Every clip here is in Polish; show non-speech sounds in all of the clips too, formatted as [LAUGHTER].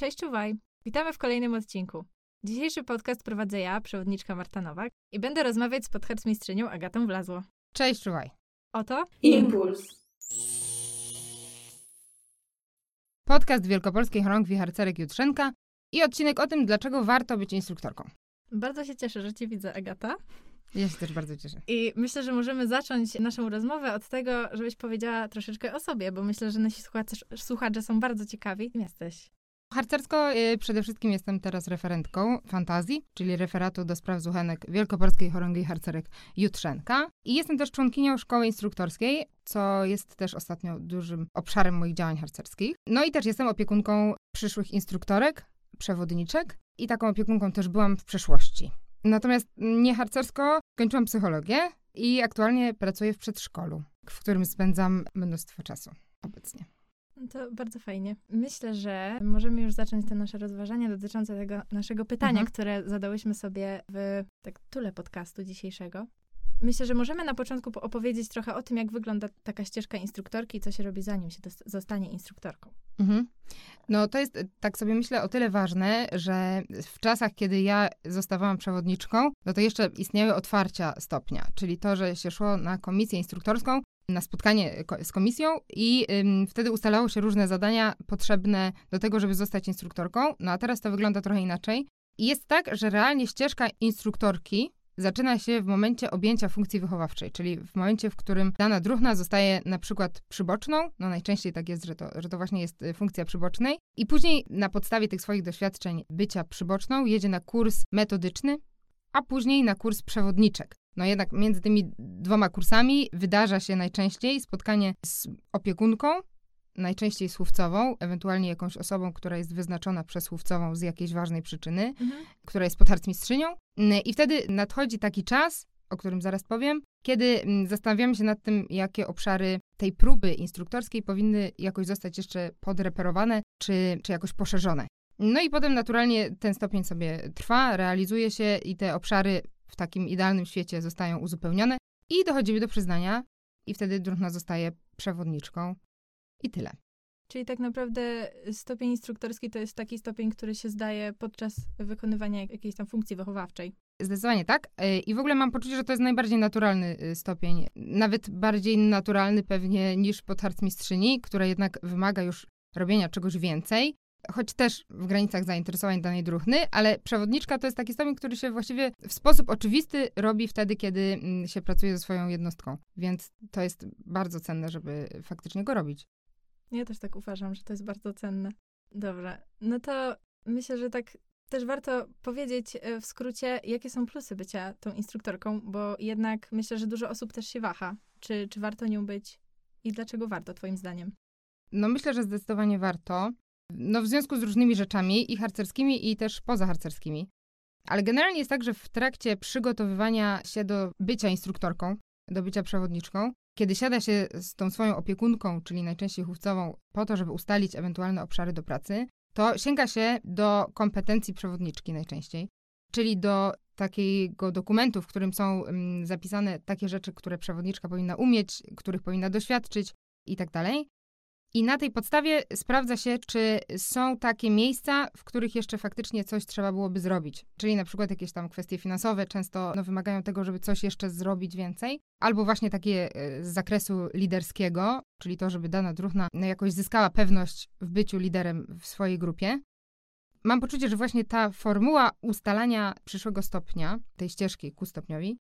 Cześć, czuwaj! Witamy w kolejnym odcinku. Dzisiejszy podcast prowadzę ja, przewodniczka Marta Nowak i będę rozmawiać z podhercmistrzynią Agatą Wlazło. Cześć, czuwaj. Oto Impuls. Podcast Wielkopolskiej Chorągwi Harcerek Jutrzenka i odcinek o tym, dlaczego warto być instruktorką. bardzo się cieszę, że Cię widzę, Agata. Ja się też bardzo cieszę. I myślę, że możemy zacząć naszą rozmowę od tego, żebyś powiedziała troszeczkę o sobie, bo myślę, że nasi słuchacze, słuchacze są bardzo ciekawi. Kim jesteś? Harcersko y, przede wszystkim jestem teraz referentką fantazji, czyli referatu do spraw zuchenek Wielkopolskiej Chorągwi Harcerek Jutrzenka. I jestem też członkinią szkoły instruktorskiej, co jest też ostatnio dużym obszarem moich działań harcerskich. No i też jestem opiekunką przyszłych instruktorek, przewodniczek i taką opiekunką też byłam w przeszłości. Natomiast nie harcersko kończyłam psychologię i aktualnie pracuję w przedszkolu, w którym spędzam mnóstwo czasu obecnie. To bardzo fajnie. Myślę, że możemy już zacząć te nasze rozważania dotyczące tego naszego pytania, Mhm. które zadałyśmy sobie w tak tule podcastu dzisiejszego. Myślę, że możemy na początku po- opowiedzieć trochę o tym, jak wygląda taka ścieżka instruktorki i co się robi, zanim się zostanie instruktorką. Mhm. No to jest, tak sobie myślę, o tyle ważne, że w czasach, kiedy ja zostawałam przewodniczką, no to jeszcze istniały otwarcia stopnia, czyli to, że się szło na komisję instruktorską, na spotkanie z komisją i ym, wtedy ustalało się różne zadania potrzebne do tego, żeby zostać instruktorką. No a teraz to wygląda trochę inaczej. I jest tak, że realnie ścieżka instruktorki zaczyna się w momencie objęcia funkcji wychowawczej, czyli w momencie, w którym dana druhna zostaje na przykład przyboczną, no najczęściej tak jest, że to, że to właśnie jest y, funkcja przybocznej, i później na podstawie tych swoich doświadczeń bycia przyboczną jedzie na kurs metodyczny, a później na kurs przewodniczek. No jednak między tymi dwoma kursami wydarza się najczęściej spotkanie z opiekunką, najczęściej słówcową, ewentualnie jakąś osobą, która jest wyznaczona przez słówcową z jakiejś ważnej przyczyny, która jest podharcmistrzynią. Mm, I wtedy nadchodzi taki czas, o którym zaraz powiem, kiedy zastanawiamy się nad tym, jakie obszary tej próby instruktorskiej powinny jakoś zostać jeszcze podreperowane, czy, czy jakoś poszerzone. No i potem naturalnie ten stopień sobie trwa, realizuje się i te obszary w takim idealnym świecie zostają uzupełnione i dochodzimy do przyznania i wtedy druhna zostaje przewodniczką i tyle. Czyli tak naprawdę stopień instruktorski to jest taki stopień, który się zdaje podczas wykonywania jak- jakiejś tam funkcji wychowawczej. Zdecydowanie tak. Y, I w ogóle mam poczucie, że to jest najbardziej naturalny y, stopień. Nawet bardziej naturalny pewnie niż podharcmistrzyni, która jednak wymaga już robienia czegoś więcej. Choć też w granicach zainteresowań danej druhny, ale przewodniczka to jest taki stopień, który się właściwie w sposób oczywisty robi wtedy, kiedy mm, się pracuje ze swoją jednostką. Więc to jest bardzo cenne, żeby faktycznie go robić. Ja też tak uważam, że to jest bardzo cenne. Dobra, no to myślę, że tak też warto powiedzieć e, w skrócie, jakie są plusy bycia tą instruktorką, bo jednak myślę, że dużo osób też się waha. Czy, czy warto nią być i dlaczego warto, Twoim zdaniem? No myślę, że zdecydowanie warto. No w związku z różnymi rzeczami i harcerskimi i też pozaharcerskimi. Ale generalnie jest tak, że w trakcie przygotowywania się do bycia instruktorką, do bycia przewodniczką, kiedy siada się z tą swoją opiekunką, czyli najczęściej chówcową, po to, żeby ustalić ewentualne obszary do pracy, to sięga się do kompetencji przewodniczki najczęściej, czyli do takiego dokumentu, w którym są mm, zapisane takie rzeczy, które przewodniczka powinna umieć, których powinna doświadczyć i tak dalej. I na tej podstawie sprawdza się, czy są takie miejsca, w których jeszcze faktycznie coś trzeba byłoby zrobić. Czyli na przykład jakieś tam kwestie finansowe często no, wymagają tego, żeby coś jeszcze zrobić więcej. Albo właśnie takie e, z zakresu liderskiego, czyli to, żeby dana druhna no, jakoś zyskała pewność w byciu liderem w swojej grupie. Mam poczucie, że właśnie ta formuła ustalania przyszłego stopnia, tej ścieżki ku stopniowi,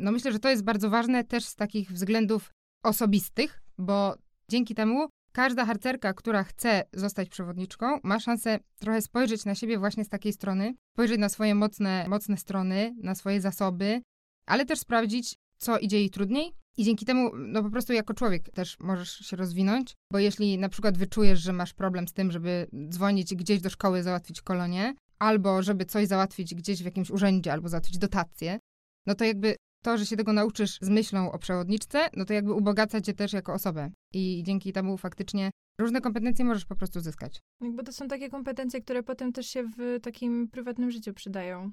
no myślę, że to jest bardzo ważne też z takich względów osobistych, bo dzięki temu każda harcerka, która chce zostać przewodniczką, ma szansę trochę spojrzeć na siebie właśnie z takiej strony, spojrzeć na swoje mocne, mocne strony, na swoje zasoby, ale też sprawdzić, co idzie jej trudniej. I dzięki temu, no po prostu jako człowiek też możesz się rozwinąć, bo jeśli na przykład wyczujesz, że masz problem z tym, żeby dzwonić gdzieś do szkoły, załatwić kolonię, albo żeby coś załatwić gdzieś w jakimś urzędzie, albo załatwić dotację, no to jakby to, że się tego nauczysz z myślą o przewodniczce, no to jakby ubogaca cię też jako osobę. I dzięki temu faktycznie różne kompetencje możesz po prostu zyskać. Jakby to są takie kompetencje, które potem też się w takim prywatnym życiu przydają.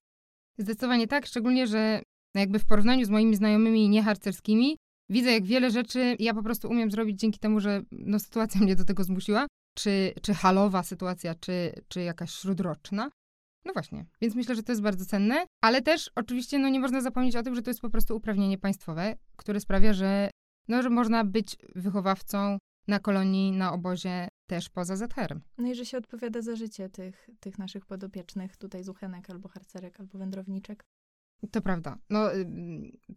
Zdecydowanie tak, szczególnie, że jakby w porównaniu z moimi znajomymi nieharcerskimi, widzę, jak wiele rzeczy ja po prostu umiem zrobić dzięki temu, że no, sytuacja mnie do tego zmusiła. czy, czy halowa sytuacja, czy, czy jakaś śródroczna. No właśnie, więc myślę, że to jest bardzo cenne, ale też oczywiście no, nie można zapomnieć o tym, że to jest po prostu uprawnienie państwowe, które sprawia, że, no, że można być wychowawcą na kolonii, na obozie też poza ZHR-em. No i że się odpowiada za życie tych, tych naszych podopiecznych, tutaj zuchenek albo harcerek, albo wędrowniczek. To prawda. No,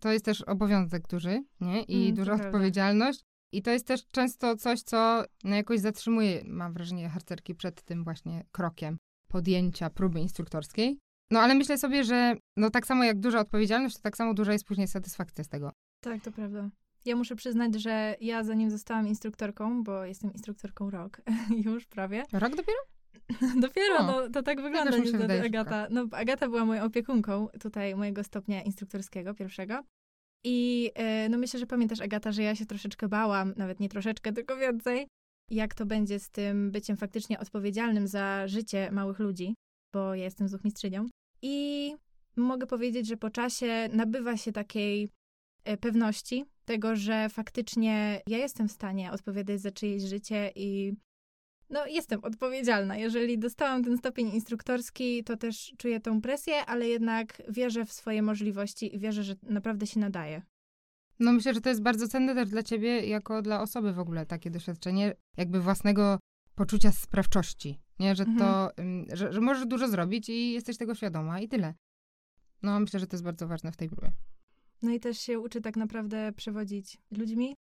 to jest też obowiązek duży, nie? I mm, duża odpowiedzialność. I to jest też często coś, co no, jakoś zatrzymuje, mam wrażenie, harcerki przed tym właśnie krokiem podjęcia próby instruktorskiej. No ale myślę sobie, że no tak samo jak duża odpowiedzialność, to tak samo duża jest później satysfakcja z tego. Tak, to prawda. Ja muszę przyznać, że ja zanim zostałam instruktorką, bo jestem instruktorką rok [LAUGHS] już prawie. Rok dopiero? [LAUGHS] dopiero, o, no, to tak wygląda ja niestety Agata. No, Agata była moją opiekunką tutaj mojego stopnia instruktorskiego pierwszego. I e, no myślę, że pamiętasz, Agata, że ja się troszeczkę bałam, nawet nie troszeczkę, tylko więcej, jak to będzie z tym byciem faktycznie odpowiedzialnym za życie małych ludzi, bo ja jestem zuchmistrzynią. I mogę powiedzieć, że po czasie nabywa się takiej e, pewności tego, że faktycznie ja jestem w stanie odpowiadać za czyjeś życie i no, jestem odpowiedzialna. Jeżeli dostałam ten stopień instruktorski, to też czuję tą presję, ale jednak wierzę w swoje możliwości i wierzę, że naprawdę się nadaje. No myślę, że to jest bardzo cenne też dla ciebie, jako dla osoby w ogóle, takie doświadczenie jakby własnego poczucia sprawczości, nie? Że to, mhm. że, że możesz dużo zrobić i jesteś tego świadoma i tyle. No myślę, że to jest bardzo ważne w tej próbie. No i też się uczy tak naprawdę przewodzić ludźmi.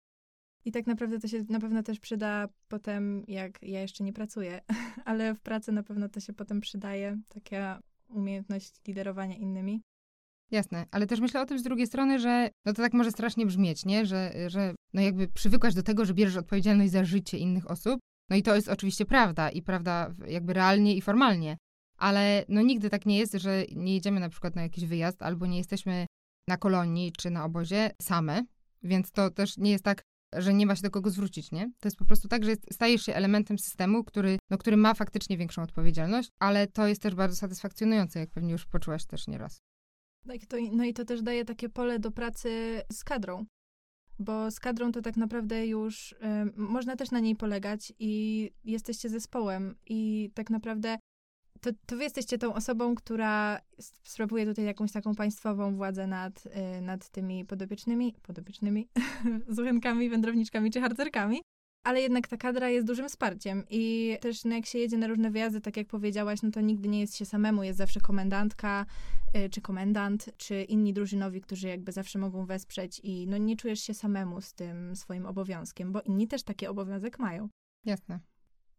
I tak naprawdę to się na pewno też przyda potem, jak ja jeszcze nie pracuję, [LAUGHS] ale w pracy na pewno to się potem przydaje, taka umiejętność liderowania innymi. Jasne, ale też myślę o tym z drugiej strony, że no to tak może strasznie brzmieć, nie? Że, że no jakby przywykłaś do tego, że bierzesz odpowiedzialność za życie innych osób. No i to jest oczywiście prawda i prawda jakby realnie i formalnie. Ale no nigdy tak nie jest, że nie jedziemy na przykład na jakiś wyjazd albo nie jesteśmy na kolonii czy na obozie same, więc to też nie jest tak, że nie ma się do kogo zwrócić, nie? To jest po prostu tak, że stajesz się elementem systemu, który, no, który ma faktycznie większą odpowiedzialność, ale to jest też bardzo satysfakcjonujące, jak pewnie już poczułaś też nieraz. Tak, to, no i to też daje takie pole do pracy z kadrą, bo z kadrą to tak naprawdę już y, można też na niej polegać i jesteście zespołem i tak naprawdę to, to wy jesteście tą osobą, która sprawuje tutaj jakąś taką państwową władzę nad, y, nad tymi podopiecznymi, podopiecznymi, [LAUGHS] zuchenkami, wędrowniczkami czy harcerkami ale jednak ta kadra jest dużym wsparciem i też no, jak się jedzie na różne wyjazdy, tak jak powiedziałaś, no to nigdy nie jest się samemu, jest zawsze komendantka, y, czy komendant, czy inni drużynowi, którzy jakby zawsze mogą wesprzeć i no nie czujesz się samemu z tym swoim obowiązkiem, bo inni też taki obowiązek mają. Jasne.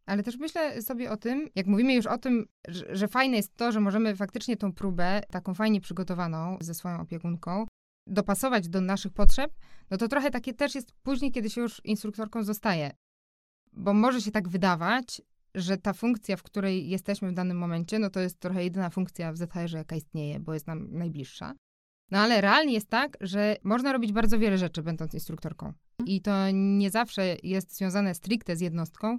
Ale też myślę sobie o tym, jak mówimy już o tym, że, że fajne jest to, że możemy faktycznie tą próbę, taką fajnie przygotowaną ze swoją opiekunką, dopasować do naszych potrzeb, no to trochę takie też jest później, kiedy się już instruktorką zostaje. Bo może się tak wydawać, że ta funkcja, w której jesteśmy w danym momencie, no to jest trochę jedyna funkcja w ZHR, jaka istnieje, bo jest nam najbliższa. No ale realnie jest tak, że można robić bardzo wiele rzeczy, będąc instruktorką. I to nie zawsze jest związane stricte z jednostką,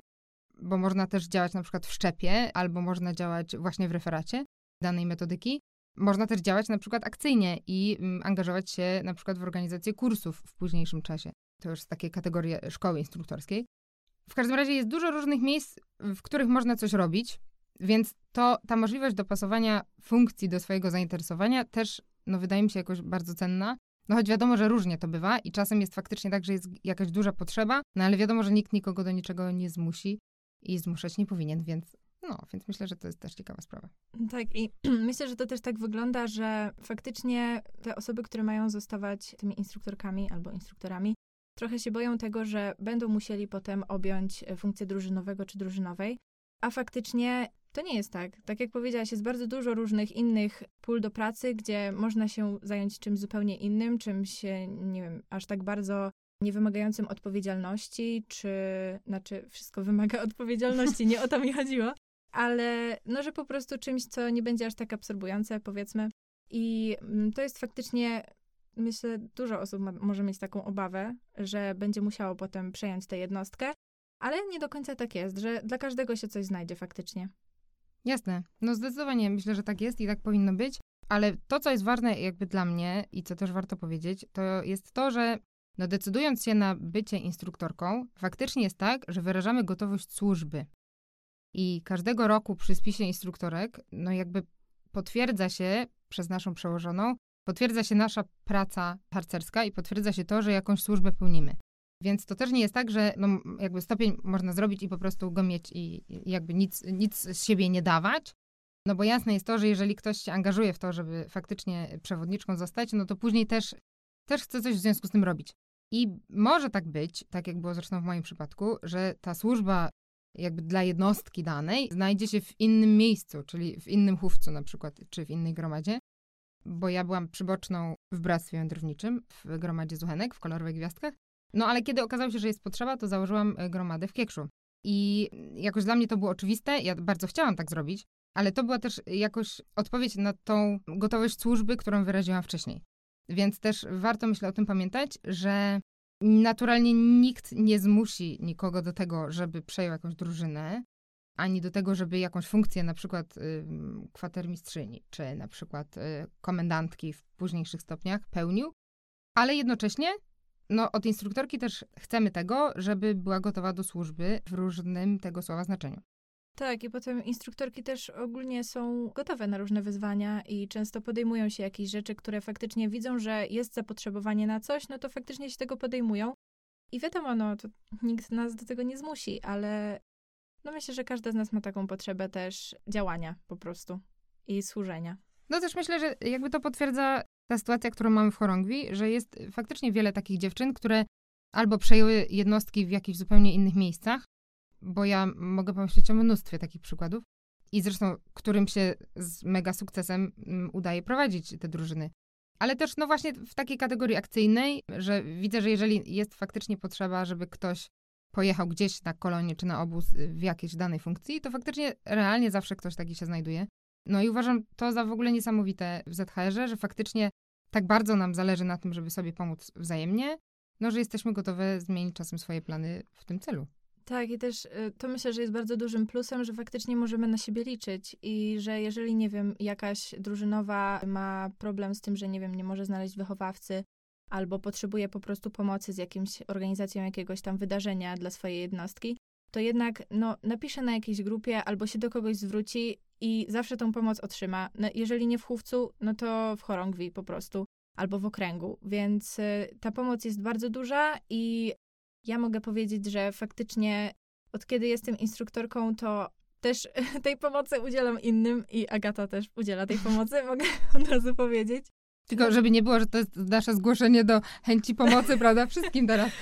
bo można też działać na przykład w szczepie, albo można działać właśnie w referacie danej metodyki. Można też działać na przykład akcyjnie i mm, angażować się na przykład w organizację kursów w późniejszym czasie. To już takie kategorie szkoły instruktorskiej. W każdym razie jest dużo różnych miejsc, w których można coś robić, więc to ta możliwość dopasowania funkcji do swojego zainteresowania też, no wydaje mi się jakoś bardzo cenna. No choć wiadomo, że różnie to bywa i czasem jest faktycznie tak, że jest jakaś duża potrzeba, no ale wiadomo, że nikt nikogo do niczego nie zmusi i zmuszać nie powinien, więc no, więc myślę, że to jest też ciekawa sprawa. Tak, i [CLEARS THROAT] myślę, że to też tak wygląda, że faktycznie te osoby, które mają zostawać tymi instruktorkami albo instruktorami, trochę się boją tego, że będą musieli potem objąć e, funkcję drużynowego czy drużynowej, a faktycznie to nie jest tak. Tak jak powiedziałaś, jest bardzo dużo różnych innych pól do pracy, gdzie można się zająć czymś zupełnie innym, czymś, nie wiem, aż tak bardzo niewymagającym odpowiedzialności, czy, znaczy wszystko wymaga [LAUGHS] odpowiedzialności, nie o to mi chodziło, ale no, że po prostu czymś, co nie będzie aż tak absorbujące, powiedzmy. I mm, to jest faktycznie, myślę, dużo osób ma, może mieć taką obawę, że będzie musiało potem przejąć tę jednostkę, ale nie do końca tak jest, że dla każdego się coś znajdzie faktycznie. Jasne. No zdecydowanie myślę, że tak jest i tak powinno być. Ale to, co jest ważne jakby dla mnie i co też warto powiedzieć, to jest to, że no decydując się na bycie instruktorką, faktycznie jest tak, że wyrażamy gotowość służby I każdego roku przy spisie instruktorek, no jakby potwierdza się przez naszą przełożoną, potwierdza się nasza praca harcerska i potwierdza się to, że jakąś służbę pełnimy. Więc to też nie jest tak, że no, jakby stopień można zrobić i po prostu go mieć i, jakby nic, nic z siebie nie dawać. No bo jasne jest to, że jeżeli ktoś się angażuje w to, żeby faktycznie przewodniczką zostać, no to później też, też chce coś w związku z tym robić. I może tak być, tak jak było zresztą w moim przypadku, że ta służba jakby dla jednostki danej znajdzie się w innym miejscu, czyli w innym chówcu na przykład, czy w innej gromadzie, bo ja byłam przyboczną w Bractwie Wędrowniczym w gromadzie Zuchenek w kolorowych gwiazdkach. No ale kiedy okazało się, że jest potrzeba, to założyłam e, gromadę w Kiekszu. I jakoś dla mnie to było oczywiste, ja bardzo chciałam tak zrobić, ale to była też jakoś odpowiedź na tą gotowość służby, którą wyraziłam wcześniej. Więc też warto, myślę, o tym pamiętać, że naturalnie nikt nie zmusi nikogo do tego, żeby przejął jakąś drużynę, ani do tego, żeby jakąś funkcję, na przykład y, kwatermistrzyni, czy na przykład y, komendantki w późniejszych stopniach pełnił, ale jednocześnie no, od instruktorki też chcemy tego, żeby była gotowa do służby w różnym tego słowa znaczeniu. Tak, i potem instruktorki też ogólnie są gotowe na różne wyzwania i często podejmują się jakieś rzeczy, które faktycznie widzą, że jest zapotrzebowanie na coś, no to faktycznie się tego podejmują. I wiadomo, no to nikt nas do tego nie zmusi, ale no myślę, że każda z nas ma taką potrzebę też działania po prostu i służenia. No też myślę, że jakby to potwierdza ta sytuacja, którą mamy w chorągwi, że jest faktycznie wiele takich dziewczyn, które albo przejęły jednostki w jakichś zupełnie innych miejscach, bo ja mogę pomyśleć o mnóstwie takich przykładów i zresztą którym się z mega sukcesem mm, udaje prowadzić te drużyny. Ale też, no właśnie w takiej kategorii akcyjnej, że widzę, że jeżeli jest faktycznie potrzeba, żeby ktoś pojechał gdzieś na kolonie czy na obóz y, w jakiejś danej funkcji, to faktycznie realnie zawsze ktoś taki się znajduje. No i uważam to za w ogóle niesamowite w ZHR-ze, że faktycznie tak bardzo nam zależy na tym, żeby sobie pomóc wzajemnie, no że jesteśmy gotowe zmienić czasem swoje plany w tym celu. Tak, i też y, to myślę, że jest bardzo dużym plusem, że faktycznie możemy na siebie liczyć i że jeżeli, nie wiem, jakaś drużynowa ma problem z tym, że, nie wiem, nie może znaleźć wychowawcy albo potrzebuje po prostu pomocy z jakimś organizacją jakiegoś tam wydarzenia dla swojej jednostki, to jednak no, napisze na jakiejś grupie albo się do kogoś zwróci i zawsze tą pomoc otrzyma. No, jeżeli nie w chówcu, no to w chorągwi po prostu albo w okręgu. Więc y, ta pomoc jest bardzo duża i ja mogę powiedzieć, że faktycznie od kiedy jestem instruktorką, to też [LAUGHS] tej pomocy udzielam innym i Agata też udziela tej pomocy, [LAUGHS] mogę od razu powiedzieć. Tylko żeby nie było, że to jest nasze zgłoszenie do chęci pomocy, prawda, wszystkim teraz.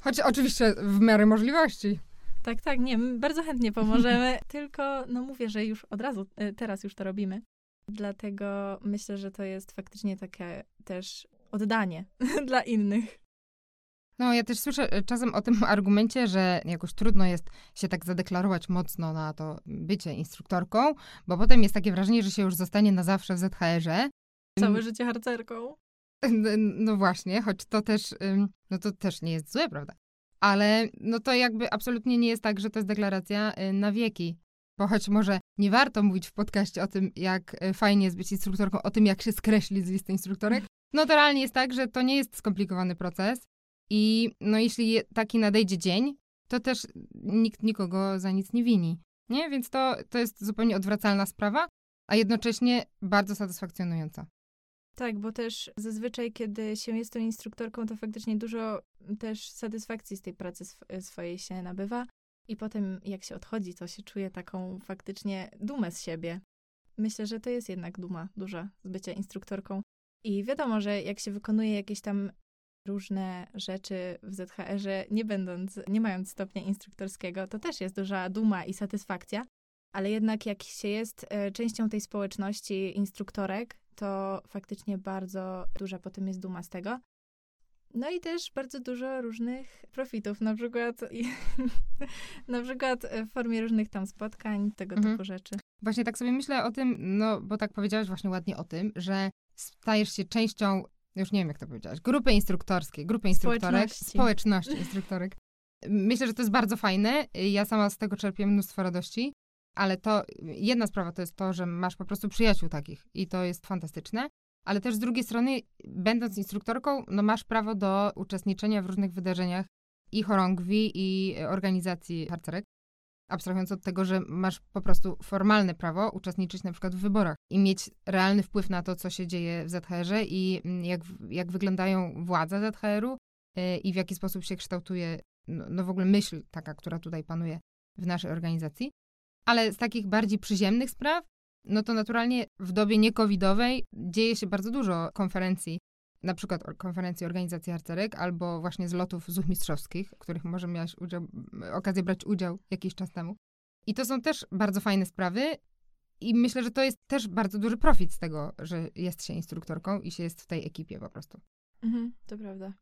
Choć oczywiście w miarę możliwości. Tak, tak, nie, my bardzo chętnie pomożemy, [LAUGHS] tylko no mówię, że już od razu, y, teraz już to robimy. Dlatego myślę, że to jest faktycznie takie też oddanie dla innych. No, ja też słyszę e, czasem o tym [LAUGHS] argumencie, że jakoś trudno jest się tak zadeklarować mocno na to bycie instruktorką, bo potem jest takie wrażenie, że się już zostanie na zawsze w ZHR-ze. Całe życie harcerką. No właśnie, choć to też, no to też nie jest złe, prawda? Ale no to jakby absolutnie nie jest tak, że to jest deklaracja y, na wieki. Bo choć może nie warto mówić w podcaście o tym, jak y, fajnie jest być instruktorką, o tym, jak się skreśli z listy instruktorek, no to realnie jest tak, że to nie jest skomplikowany proces. I no jeśli taki nadejdzie dzień, to też nikt nikogo za nic nie wini. Nie? Więc to, to jest zupełnie odwracalna sprawa, a jednocześnie bardzo satysfakcjonująca. Tak, bo też zazwyczaj, kiedy się jest tą instruktorką, to faktycznie dużo też satysfakcji z tej pracy sw swojej się nabywa. I potem, jak się odchodzi, to się czuje taką faktycznie dumę z siebie. Myślę, że to jest jednak duma duża z bycia instruktorką. I wiadomo, że jak się wykonuje jakieś tam różne rzeczy w ZHR-ze, nie będąc, nie mając stopnia instruktorskiego, to też jest duża duma i satysfakcja. Ale jednak jak się jest e, częścią tej społeczności instruktorek, to faktycznie bardzo duża potem jest duma z tego. No i też bardzo dużo różnych profitów, na przykład, [LAUGHS] na przykład w formie różnych tam spotkań, tego mhm. typu rzeczy. Właśnie tak sobie myślę o tym, no bo tak powiedziałaś właśnie ładnie o tym, że stajesz się częścią, już nie wiem jak to powiedziałaś, grupy instruktorskiej, grupy instruktorek, społeczności, społeczności [LAUGHS] instruktorek. Myślę, że to jest bardzo fajne. Ja sama z tego czerpię mnóstwo radości. Ale to jedna sprawa to jest to, że masz po prostu przyjaciół takich i to jest fantastyczne. Ale też z drugiej strony, będąc instruktorką, no masz prawo do uczestniczenia w różnych wydarzeniach i chorągwi, i organizacji harcerek. Abstrahując od tego, że masz po prostu formalne prawo uczestniczyć na przykład w wyborach i mieć realny wpływ na to, co się dzieje w ZHR-ze i mm, jak, jak wyglądają władze ZHR-u yy, i w jaki sposób się kształtuje no, no w ogóle myśl taka, która tutaj panuje w naszej organizacji. Ale z takich bardziej przyziemnych spraw, no to naturalnie w dobie niekowidowej dzieje się bardzo dużo konferencji, na przykład konferencji organizacji harcerek, albo właśnie zlotów zuch mistrzowskich, w których może miałaś udział, okazję brać udział jakiś czas temu. I to są też bardzo fajne sprawy i myślę, że to jest też bardzo duży profit z tego, że jest się instruktorką i się jest w tej ekipie po prostu. Mhm, to prawda.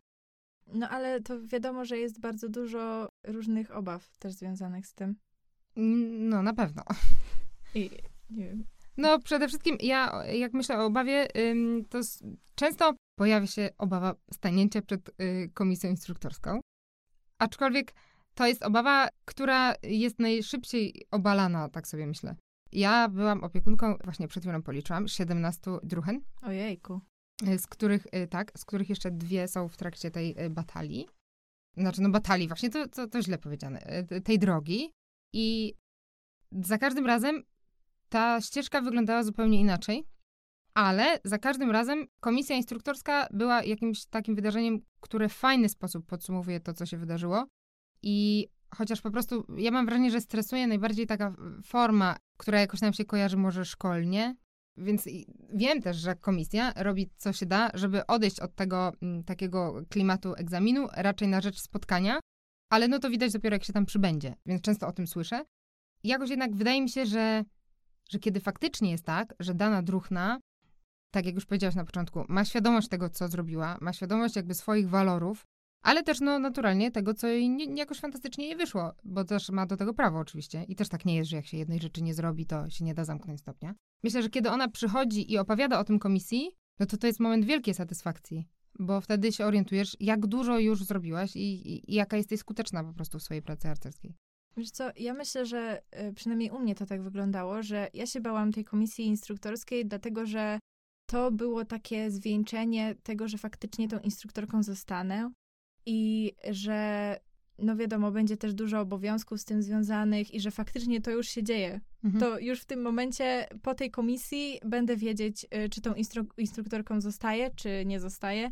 No ale to wiadomo, że jest bardzo dużo różnych obaw też związanych z tym. No, na pewno. [LAUGHS] I nie wiem. No, przede wszystkim ja, jak myślę o obawie, to często pojawia się obawa stanięcia przed y, komisją instruktorską. Aczkolwiek to jest obawa, która jest najszybciej obalana, tak sobie myślę. Ja byłam opiekunką, właśnie przed chwilą policzyłam, 17 druhen. Ojejku. Y, z których, y, tak, z których jeszcze dwie są w trakcie tej batalii. Znaczy, no batalii, właśnie to, to, to źle powiedziane. Tej drogi. I za każdym razem ta ścieżka wyglądała zupełnie inaczej, ale za każdym razem komisja instruktorska była jakimś takim wydarzeniem, które w fajny sposób podsumowuje to, co się wydarzyło. I chociaż po prostu ja mam wrażenie, że stresuje najbardziej taka forma, która jakoś nam się kojarzy może szkolnie. Więc wiem też, że komisja robi co się da, żeby odejść od tego m, mm, takiego klimatu egzaminu, raczej na rzecz spotkania, ale no to widać dopiero jak się tam przybędzie, więc często o tym słyszę. Jakoś jednak wydaje mi się, że, że kiedy faktycznie jest tak, że dana druchna, tak jak już powiedziałaś na początku, ma świadomość tego, co zrobiła, ma świadomość jakby swoich walorów, ale też no naturalnie tego, co jej nie, jakoś fantastycznie nie wyszło, bo też ma do tego prawo oczywiście. I też tak nie jest, że jak się jednej rzeczy nie zrobi, to się nie da zamknąć stopnia. Myślę, że kiedy ona przychodzi i opowiada o tym komisji, no to to jest moment wielkiej satysfakcji, bo wtedy się orientujesz, jak dużo już zrobiłaś i, i, i jaka jesteś skuteczna po prostu w swojej pracy harcerskiej. Wiesz co, ja myślę, że y, przynajmniej u mnie to tak wyglądało, że ja się bałam tej komisji instruktorskiej, dlatego że to było takie zwieńczenie tego, że faktycznie tą instruktorką zostanę i że, no wiadomo, będzie też dużo obowiązków z tym związanych i że faktycznie to już się dzieje. Mhm. To już w tym momencie po tej komisji będę wiedzieć, y, czy tą instru instruktorką zostaję, czy nie zostaję.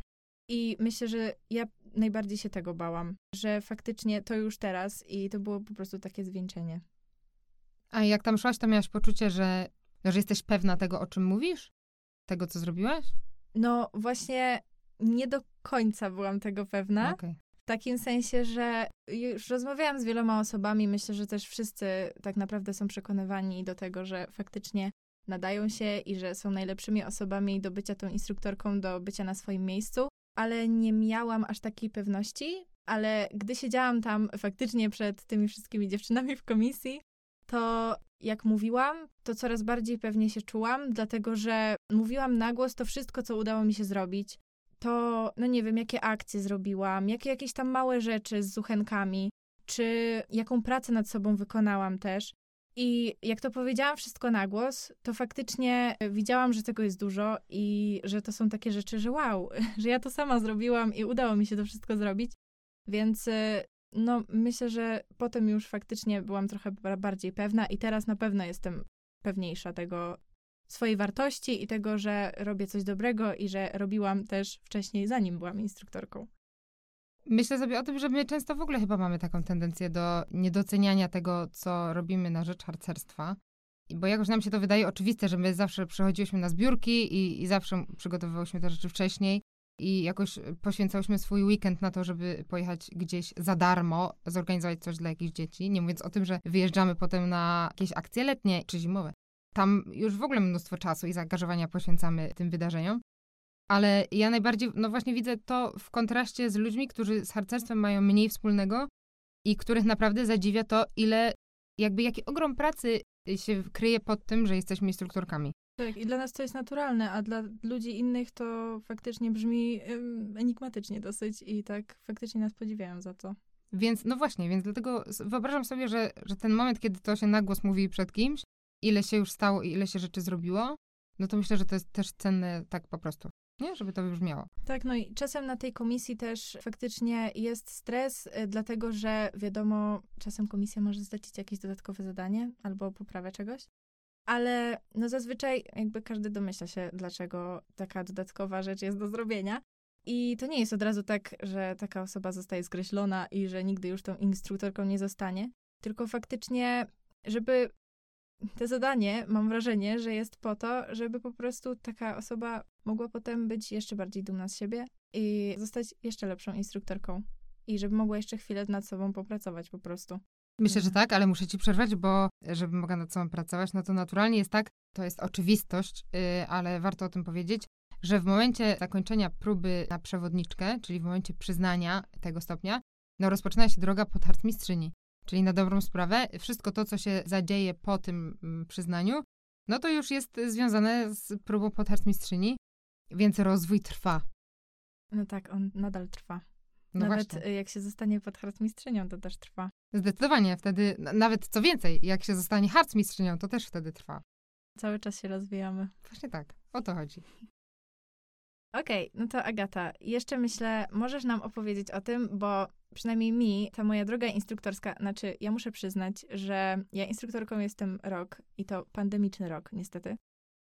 I myślę, że ja najbardziej się tego bałam, że faktycznie to już teraz i to było po prostu takie zwieńczenie. A jak tam szłaś, to miałaś poczucie, że, że jesteś pewna tego, o czym mówisz? Tego, co zrobiłaś? No właśnie nie do końca byłam tego pewna. Okay. W takim sensie, że już rozmawiałam z wieloma osobami, myślę, że też wszyscy tak naprawdę są przekonywani do tego, że faktycznie nadają się i że są najlepszymi osobami do bycia tą instruktorką, do bycia na swoim miejscu ale nie miałam aż takiej pewności. Ale gdy siedziałam tam faktycznie przed tymi wszystkimi dziewczynami w komisji, to jak mówiłam, to coraz bardziej pewnie się czułam, dlatego że mówiłam na głos to wszystko, co udało mi się zrobić. To, no nie wiem, jakie akcje zrobiłam, jakie jakieś tam małe rzeczy z zuchenkami, czy jaką pracę nad sobą wykonałam też. I jak to powiedziałam wszystko na głos, to faktycznie widziałam, że tego jest dużo i że to są takie rzeczy, że wow, [LAUGHS] że ja to sama zrobiłam i udało mi się to wszystko zrobić. Więc y, no, myślę, że potem już faktycznie byłam trochę bardziej pewna i teraz na pewno jestem pewniejsza tego swojej wartości i tego, że robię coś dobrego i że robiłam też wcześniej, zanim byłam instruktorką. Myślę sobie o tym, że my często w ogóle chyba mamy taką tendencję do niedoceniania tego, co robimy na rzecz harcerstwa. Bo jakoś nam się to wydaje oczywiste, że my zawsze przychodziłyśmy na zbiórki i, i zawsze przygotowywałyśmy te rzeczy wcześniej i jakoś poświęcałyśmy swój weekend na to, żeby pojechać gdzieś za darmo, zorganizować coś dla jakichś dzieci. Nie mówiąc o tym, że wyjeżdżamy potem na jakieś akcje letnie czy zimowe. Tam już w ogóle mnóstwo czasu i zaangażowania poświęcamy tym wydarzeniom. Ale ja najbardziej, no właśnie widzę to w kontraście z ludźmi, którzy z harcerstwem mają mniej wspólnego i których naprawdę zadziwia to, ile, jakby jaki ogrom pracy się kryje pod tym, że jesteśmy instruktorkami. Tak, i dla nas to jest naturalne, a dla ludzi innych to faktycznie brzmi enigmatycznie dosyć i tak faktycznie nas podziwiają za to. Więc, no właśnie, więc dlatego wyobrażam sobie, że, że ten moment, kiedy to się na głos mówi przed kimś, ile się już stało i ile się rzeczy zrobiło, no to myślę, że to jest też cenne tak po prostu. nie? Żeby to wybrzmiało. Tak, no i czasem na tej komisji też faktycznie jest stres, y, dlatego że wiadomo, czasem komisja może zlecić jakieś dodatkowe zadanie albo poprawę czegoś. Ale no zazwyczaj jakby każdy domyśla się, dlaczego taka dodatkowa rzecz jest do zrobienia. I to nie jest od razu tak, że taka osoba zostaje skreślona i że nigdy już tą instruktorką nie zostanie, tylko faktycznie, żeby te zadanie, mam wrażenie, że jest po to, żeby po prostu taka osoba mogła potem być jeszcze bardziej dumna z siebie i zostać jeszcze lepszą instruktorką. I żeby mogła jeszcze chwilę nad sobą popracować po prostu. Myślę, że tak, ale muszę ci przerwać, bo żeby mogła nad sobą pracować, no to naturalnie jest tak, to jest oczywistość, yy, ale warto o tym powiedzieć, że w momencie zakończenia próby na przewodniczkę, czyli w momencie przyznania tego stopnia, no rozpoczyna się droga pod harcmistrzyni. Czyli na dobrą sprawę, wszystko to, co się zadzieje po tym mm, przyznaniu, no to już jest związane z próbą pod harcmistrzyni, więc rozwój trwa. No tak, on nadal trwa. No Nawet właśnie. y, jak się zostanie pod harcmistrzynią, to też trwa. Zdecydowanie wtedy, nawet co więcej, jak się zostanie harcmistrzynią, to też wtedy trwa. Cały czas się rozwijamy. Właśnie tak, o to chodzi. Okej, no to Agata, jeszcze myślę, możesz nam opowiedzieć o tym, bo przynajmniej mi, ta moja droga instruktorska, znaczy ja muszę przyznać, że ja instruktorką jestem rok i to pandemiczny rok niestety.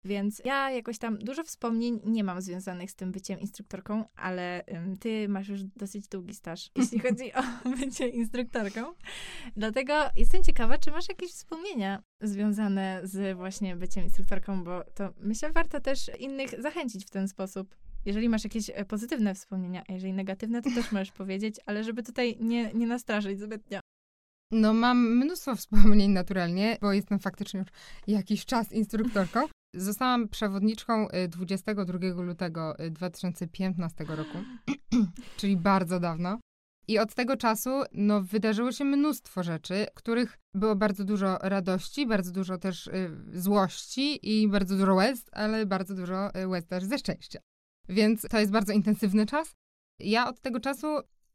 Więc ja jakoś tam dużo wspomnień nie mam związanych z tym byciem instruktorką, ale ym, ty masz już dosyć długi staż, [LAUGHS] jeśli chodzi o bycie instruktorką. Dlatego jestem ciekawa, czy masz jakieś wspomnienia związane z właśnie byciem instruktorką, bo to myślę, warto też innych zachęcić w ten sposób. Jeżeli masz jakieś e, pozytywne wspomnienia, a jeżeli negatywne, to też możesz powiedzieć, ale żeby tutaj nie, nie nastraszyć zbytnio. No mam mnóstwo wspomnień naturalnie, bo jestem faktycznie już jakiś czas instruktorką. Zostałam przewodniczką y, 22 lutego y, 2015 roku, [CLEARS THROAT] czyli bardzo dawno. I od tego czasu no, wydarzyło się mnóstwo rzeczy, których było bardzo dużo radości, bardzo dużo też y, złości i bardzo dużo łez, ale bardzo dużo y, łez też ze szczęścia. Więc to jest bardzo intensywny czas. Ja od tego czasu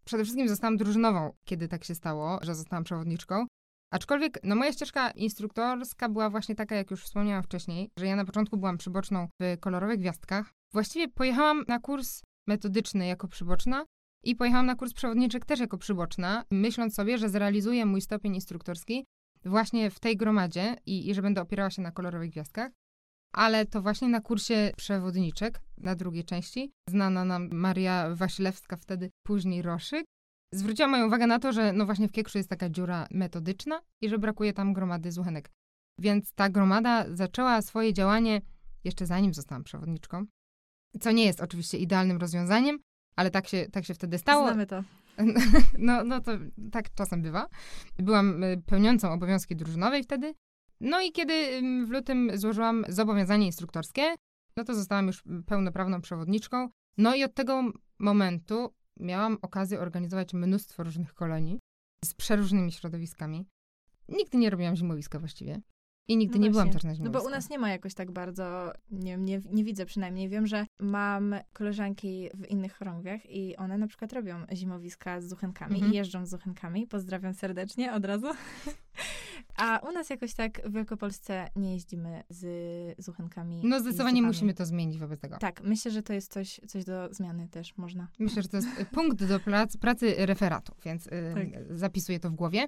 przede wszystkim zostałam drużynową, kiedy tak się stało, że zostałam przewodniczką. Aczkolwiek, no moja ścieżka instruktorska była właśnie taka, jak już wspomniałam wcześniej, że ja na początku byłam przyboczną w kolorowych gwiazdkach. Właściwie pojechałam na kurs metodyczny jako przyboczna i pojechałam na kurs przewodniczek też jako przyboczna, myśląc sobie, że zrealizuję mój stopień instruktorski właśnie w tej gromadzie i, i że będę opierała się na kolorowych gwiazdkach. Ale to właśnie na kursie przewodniczek, na drugiej części, znana nam Maria Wasilewska, wtedy później Roszyk, zwróciła moją uwagę na to, że no właśnie w Kiekrzu jest taka dziura metodyczna i że brakuje tam gromady zuchenek. Więc ta gromada zaczęła swoje działanie jeszcze zanim zostałam przewodniczką, co nie jest oczywiście idealnym rozwiązaniem, ale tak się, tak się wtedy stało. Znamy to. [LAUGHS] No, no to tak czasem bywa. Byłam y, pełniącą obowiązki drużynowej wtedy. No i kiedy w lutym złożyłam zobowiązanie instruktorskie, no to zostałam już pełnoprawną przewodniczką. No i od tego momentu miałam okazję organizować mnóstwo różnych kolonii z przeróżnymi środowiskami. Nigdy nie robiłam zimowiska właściwie. I nigdy No nie byłam też na No zimowisku. bo u nas nie ma jakoś tak bardzo, nie, nie, nie widzę przynajmniej. Wiem, że mam koleżanki w innych chorągwiach i one na przykład robią zimowiska z zuchenkami Mhm. i jeżdżą z zuchenkami. Pozdrawiam serdecznie od razu. [LAUGHS] A u nas jakoś tak w Wielkopolsce nie jeździmy z zuchenkami. No zdecydowanie musimy to zmienić wobec tego. Tak, myślę, że to jest coś, coś do zmiany też można. Myślę, że to jest y, punkt do prac, pracy referatu, więc y, Tak. zapisuję to w głowie.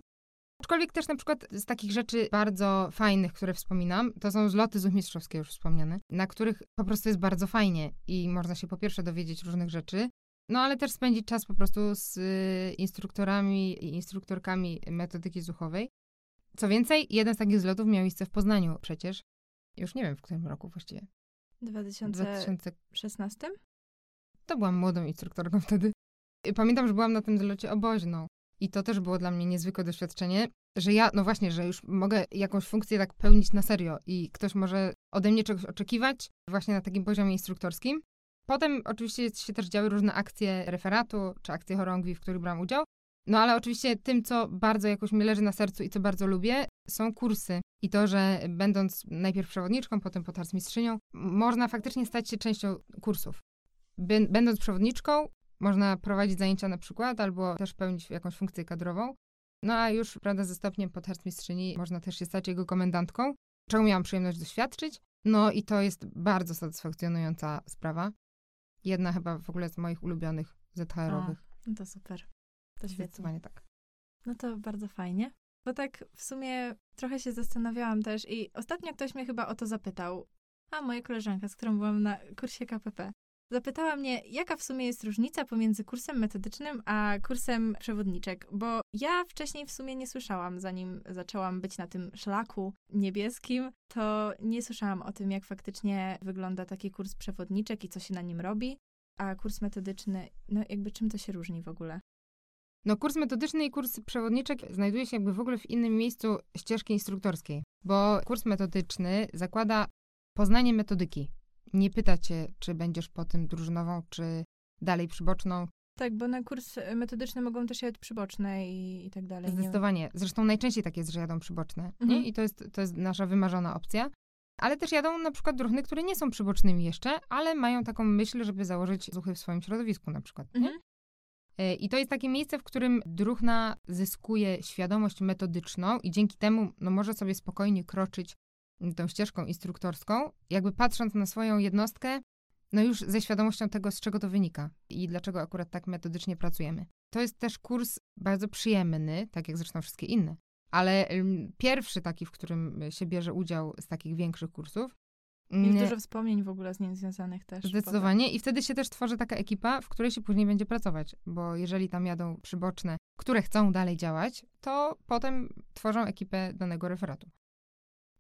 Aczkolwiek też na przykład z takich rzeczy bardzo fajnych, które wspominam, to są zloty zuch mistrzowskie już wspomniane, na których po prostu jest bardzo fajnie i można się po pierwsze dowiedzieć różnych rzeczy, no ale też spędzić czas po prostu z y, instruktorami i instruktorkami metodyki zuchowej. Co więcej, jeden z takich zlotów miał miejsce w Poznaniu przecież. Już nie wiem, w którym roku właściwie. 2016? 2000 to byłam młodą instruktorką wtedy. Pamiętam, że byłam na tym zlocie oboźną. I to też było dla mnie niezwykłe doświadczenie, że ja, no właśnie, że już mogę jakąś funkcję tak pełnić na serio i ktoś może ode mnie czegoś oczekiwać właśnie na takim poziomie instruktorskim. Potem oczywiście się też działy różne akcje referatu czy akcje chorągwi, w których brałam udział. No ale oczywiście tym, co bardzo jakoś mi leży na sercu i co bardzo lubię, są kursy. I to, że będąc najpierw przewodniczką, potem potarcmistrzynią, można faktycznie stać się częścią kursów. Bę- Będąc przewodniczką, można prowadzić zajęcia na przykład, albo też pełnić jakąś funkcję kadrową. No a już, prawda, ze stopniem potarcmistrzyni można też się stać jego komendantką, czego miałam przyjemność doświadczyć. No i to jest bardzo satysfakcjonująca sprawa. Jedna chyba w ogóle z moich ulubionych ZHR-owych. No to super. To świetnie. Zdecydowanie tak. No to bardzo fajnie. Bo tak w sumie trochę się zastanawiałam też i ostatnio ktoś mnie chyba o to zapytał. A moja koleżanka, z którą byłam na kursie KPP, zapytała mnie, jaka w sumie jest różnica pomiędzy kursem metodycznym a kursem przewodniczek, bo ja wcześniej w sumie nie słyszałam, zanim zaczęłam być na tym szlaku niebieskim, to nie słyszałam o tym, jak faktycznie wygląda taki kurs przewodniczek i co się na nim robi, a kurs metodyczny, no jakby czym to się różni w ogóle? No kurs metodyczny i kurs przewodniczek znajduje się jakby w ogóle w innym miejscu ścieżki instruktorskiej, bo kurs metodyczny zakłada poznanie metodyki. Nie pyta cię, czy będziesz po tym drużynową, czy dalej przyboczną. Tak, bo na kurs metodyczny mogą też jechać przyboczne i, i tak dalej. nie- Zdecydowanie. Zresztą najczęściej tak jest, że jadą przyboczne. Mhm. Nie? I to jest, to jest nasza wymarzona opcja. Ale też jadą na przykład drużyny, które nie są przybocznymi jeszcze, ale mają taką myśl, żeby założyć zuchy w swoim środowisku na przykład. Mhm. E, I to jest takie miejsce, w którym druhna zyskuje świadomość metodyczną i dzięki temu no, może sobie spokojnie kroczyć tą ścieżką instruktorską, jakby patrząc na swoją jednostkę, no już ze świadomością tego, z czego to wynika i dlaczego akurat tak metodycznie pracujemy. To jest też kurs bardzo przyjemny, tak jak zresztą wszystkie inne, ale ym, pierwszy taki, w którym się bierze udział z takich większych kursów. Jest mm, dużo wspomnień w ogóle z nim związanych też. Zdecydowanie. I wtedy się też tworzy taka ekipa, w której się później będzie pracować. Bo jeżeli tam jadą przyboczne, które chcą dalej działać, to potem tworzą ekipę danego referatu.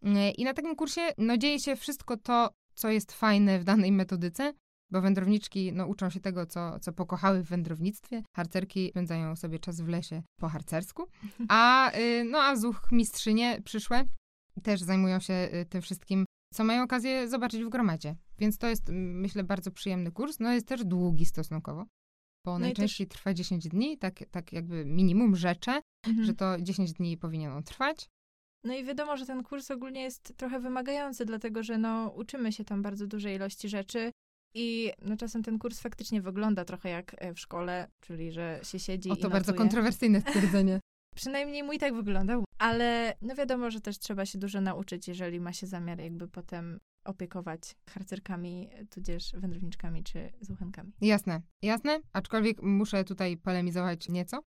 Yy, I na takim kursie no, dzieje się wszystko to, co jest fajne w danej metodyce, bo wędrowniczki no, uczą się tego, co, co pokochały w wędrownictwie. Harcerki spędzają sobie czas w lesie po harcersku, [LAUGHS] a, yy, no, a zuch mistrzynie przyszłe też zajmują się yy, tym wszystkim, co mają okazję zobaczyć w gromadzie. Więc to jest, mm, myślę, bardzo przyjemny kurs. No jest też długi stosunkowo, bo No i najczęściej trwa 10 dni, tak, tak jakby minimum rzeczę, Mhm. że to 10 dni powinien on trwać. No i wiadomo, że ten kurs ogólnie jest trochę wymagający, dlatego że no, uczymy się tam bardzo dużej ilości rzeczy i no, czasem ten kurs faktycznie wygląda trochę jak e, w szkole, czyli że się siedzi O, i to bardzo notuje. kontrowersyjne stwierdzenie. [LAUGHS] Przynajmniej mój tak wyglądał, ale no wiadomo, że też trzeba się dużo nauczyć, jeżeli ma się zamiar jakby potem opiekować harcerkami, tudzież wędrowniczkami czy zuchenkami. Jasne, jasne, aczkolwiek muszę tutaj polemizować nieco,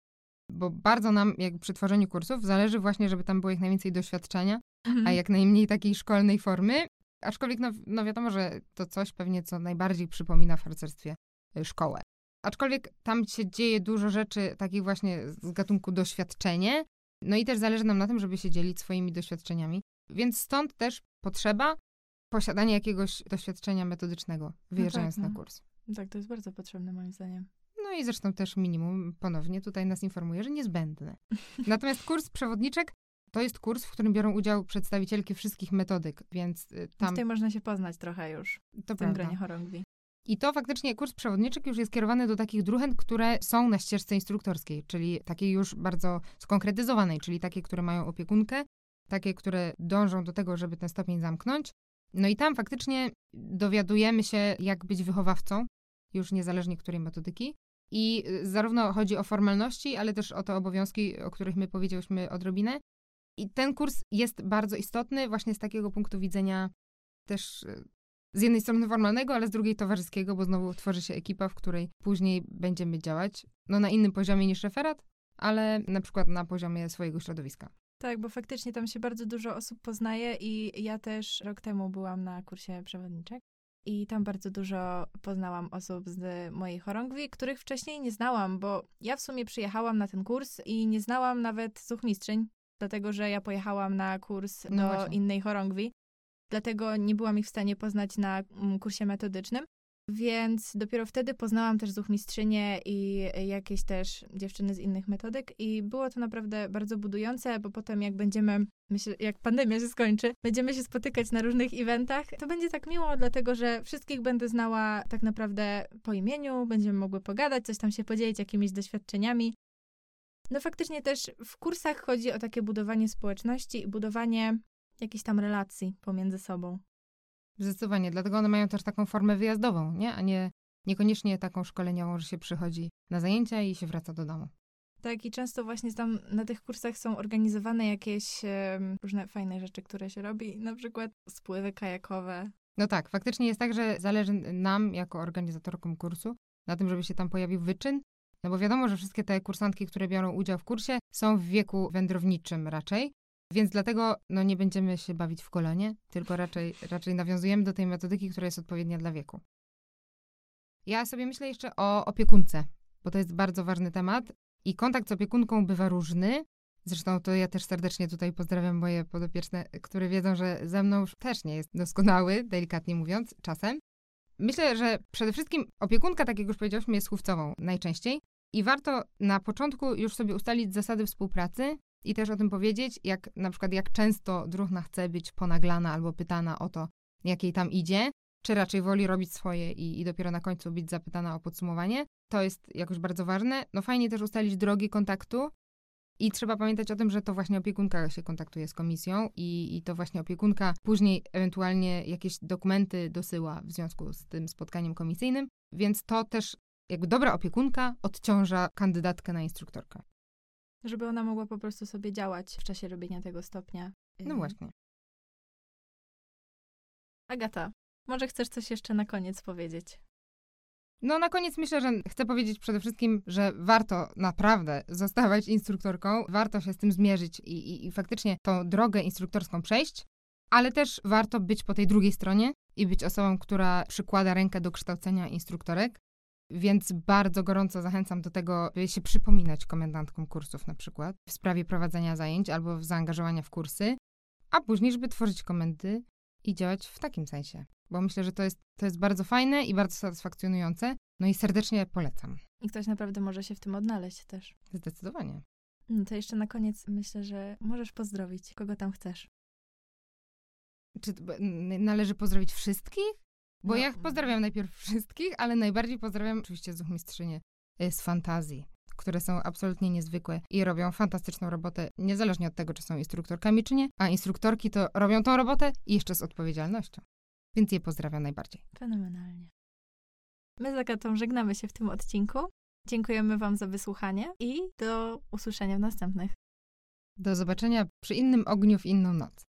bo bardzo nam, jak przy tworzeniu kursów, zależy właśnie, żeby tam było jak najwięcej doświadczenia, a jak najmniej takiej szkolnej formy. Aczkolwiek, no, no wiadomo, że to coś pewnie, co najbardziej przypomina w harcerstwie y, szkołę. Aczkolwiek tam się dzieje dużo rzeczy takich właśnie z gatunku doświadczenie, no i też zależy nam na tym, żeby się dzielić swoimi doświadczeniami. Więc stąd też potrzeba posiadania jakiegoś doświadczenia metodycznego, wyjeżdżając no. na kurs. Tak, to jest bardzo potrzebne moim zdaniem. No i zresztą też minimum ponownie tutaj nas informuje, że niezbędne. [LAUGHS] Natomiast kurs przewodniczek to jest kurs, w którym biorą udział przedstawicielki wszystkich metodyk, więc y, tam Tutaj można się poznać trochę już to w tym prawda. gronie chorągwi. I to faktycznie kurs przewodniczek już jest kierowany do takich druhen, które są na ścieżce instruktorskiej, czyli takiej już bardzo skonkretyzowanej, czyli takie, które mają opiekunkę, takie, które dążą do tego, żeby ten stopień zamknąć. No i tam faktycznie dowiadujemy się, jak być wychowawcą, już niezależnie której metodyki. I y, zarówno chodzi o formalności, ale też o te obowiązki, o których my powiedziałyśmy odrobinę. I ten kurs jest bardzo istotny właśnie z takiego punktu widzenia też y, z jednej strony formalnego, ale z drugiej towarzyskiego, bo znowu tworzy się ekipa, w której później będziemy działać no, na innym poziomie niż referat, ale na przykład na poziomie swojego środowiska. Tak, bo faktycznie tam się bardzo dużo osób poznaje i ja też rok temu byłam na kursie przewodniczek i tam bardzo dużo poznałam osób z mojej chorągwi, których wcześniej nie znałam, bo ja w sumie przyjechałam na ten kurs i nie znałam nawet zuchmistrzyń, dlatego że ja pojechałam na kurs No do właśnie. innej chorągwi, dlatego nie byłam ich w stanie poznać na mm, kursie metodycznym. Więc dopiero wtedy poznałam też zuchmistrzynię i jakieś też dziewczyny z innych metodyk i było to naprawdę bardzo budujące, bo potem jak będziemy, myślę, jak pandemia się skończy, będziemy się spotykać na różnych eventach, to będzie tak miło, dlatego że wszystkich będę znała tak naprawdę po imieniu, będziemy mogły pogadać, coś tam się podzielić jakimiś doświadczeniami. No faktycznie też w kursach chodzi o takie budowanie społeczności i budowanie jakichś tam relacji pomiędzy sobą. Zdecydowanie, dlatego one mają też taką formę wyjazdową, nie? a nie niekoniecznie taką szkoleniową, że się przychodzi na zajęcia i się wraca do domu. Tak, i często właśnie tam na tych kursach są organizowane jakieś em, różne fajne rzeczy, które się robi, na przykład spływy kajakowe. No tak, faktycznie jest tak, że zależy nam, jako organizatorkom kursu, na tym, żeby się tam pojawił wyczyn, no bo wiadomo, że wszystkie te kursantki, które biorą udział w kursie, są w wieku wędrowniczym raczej, więc dlatego no, nie będziemy się bawić w kolonie, tylko raczej, raczej nawiązujemy do tej metodyki, która jest odpowiednia dla wieku. Ja sobie myślę jeszcze o opiekunce, bo to jest bardzo ważny temat i kontakt z opiekunką bywa różny. Zresztą to ja też serdecznie tutaj pozdrawiam moje podopieczne, które wiedzą, że ze mną już też nie jest doskonały, delikatnie mówiąc, czasem. Myślę, że przede wszystkim opiekunka, tak jak już powiedziałyśmy, jest chówcową najczęściej i warto na początku już sobie ustalić zasady współpracy i też o tym powiedzieć, jak na przykład jak często druhna chce być ponaglana albo pytana o to, jak jej tam idzie, czy raczej woli robić swoje i, i dopiero na końcu być zapytana o podsumowanie. To jest jakoś bardzo ważne. No fajnie też ustalić drogi kontaktu, i trzeba pamiętać o tym, że to właśnie opiekunka się kontaktuje z komisją i, i to właśnie opiekunka później ewentualnie jakieś dokumenty dosyła w związku z tym spotkaniem komisyjnym, więc to też jakby dobra opiekunka odciąża kandydatkę na instruktorkę. Żeby ona mogła po prostu sobie działać w czasie robienia tego stopnia. No właśnie. Agata, może chcesz coś jeszcze na koniec powiedzieć? No na koniec myślę, że chcę powiedzieć przede wszystkim, że warto naprawdę zostawać instruktorką, warto się z tym zmierzyć i, i, i faktycznie tą drogę instruktorską przejść, ale też warto być po tej drugiej stronie i być osobą, która przykłada rękę do kształcenia instruktorek. Więc bardzo gorąco zachęcam do tego, by się przypominać komendantkom kursów na przykład w sprawie prowadzenia zajęć albo w zaangażowania w kursy, a później, żeby tworzyć komendy i działać w takim sensie. Bo myślę, że to jest, to jest bardzo fajne i bardzo satysfakcjonujące. No i serdecznie polecam. I ktoś naprawdę może się w tym odnaleźć też. Zdecydowanie. No to jeszcze na koniec myślę, że możesz pozdrowić, kogo tam chcesz. Czy należy pozdrowić wszystkich? Bo No. ja pozdrawiam najpierw [LAUGHS] wszystkich, ale najbardziej pozdrawiam oczywiście zuchmistrzynie z fantazji, które są absolutnie niezwykłe i robią fantastyczną robotę, niezależnie od tego, czy są instruktorkami, czy nie. A instruktorki to robią tą robotę i jeszcze z odpowiedzialnością. Więc je pozdrawiam najbardziej. Fenomenalnie. My z Agatą żegnamy się w tym odcinku. Dziękujemy Wam za wysłuchanie i do usłyszenia w następnych. Do zobaczenia przy innym ogniu w inną noc.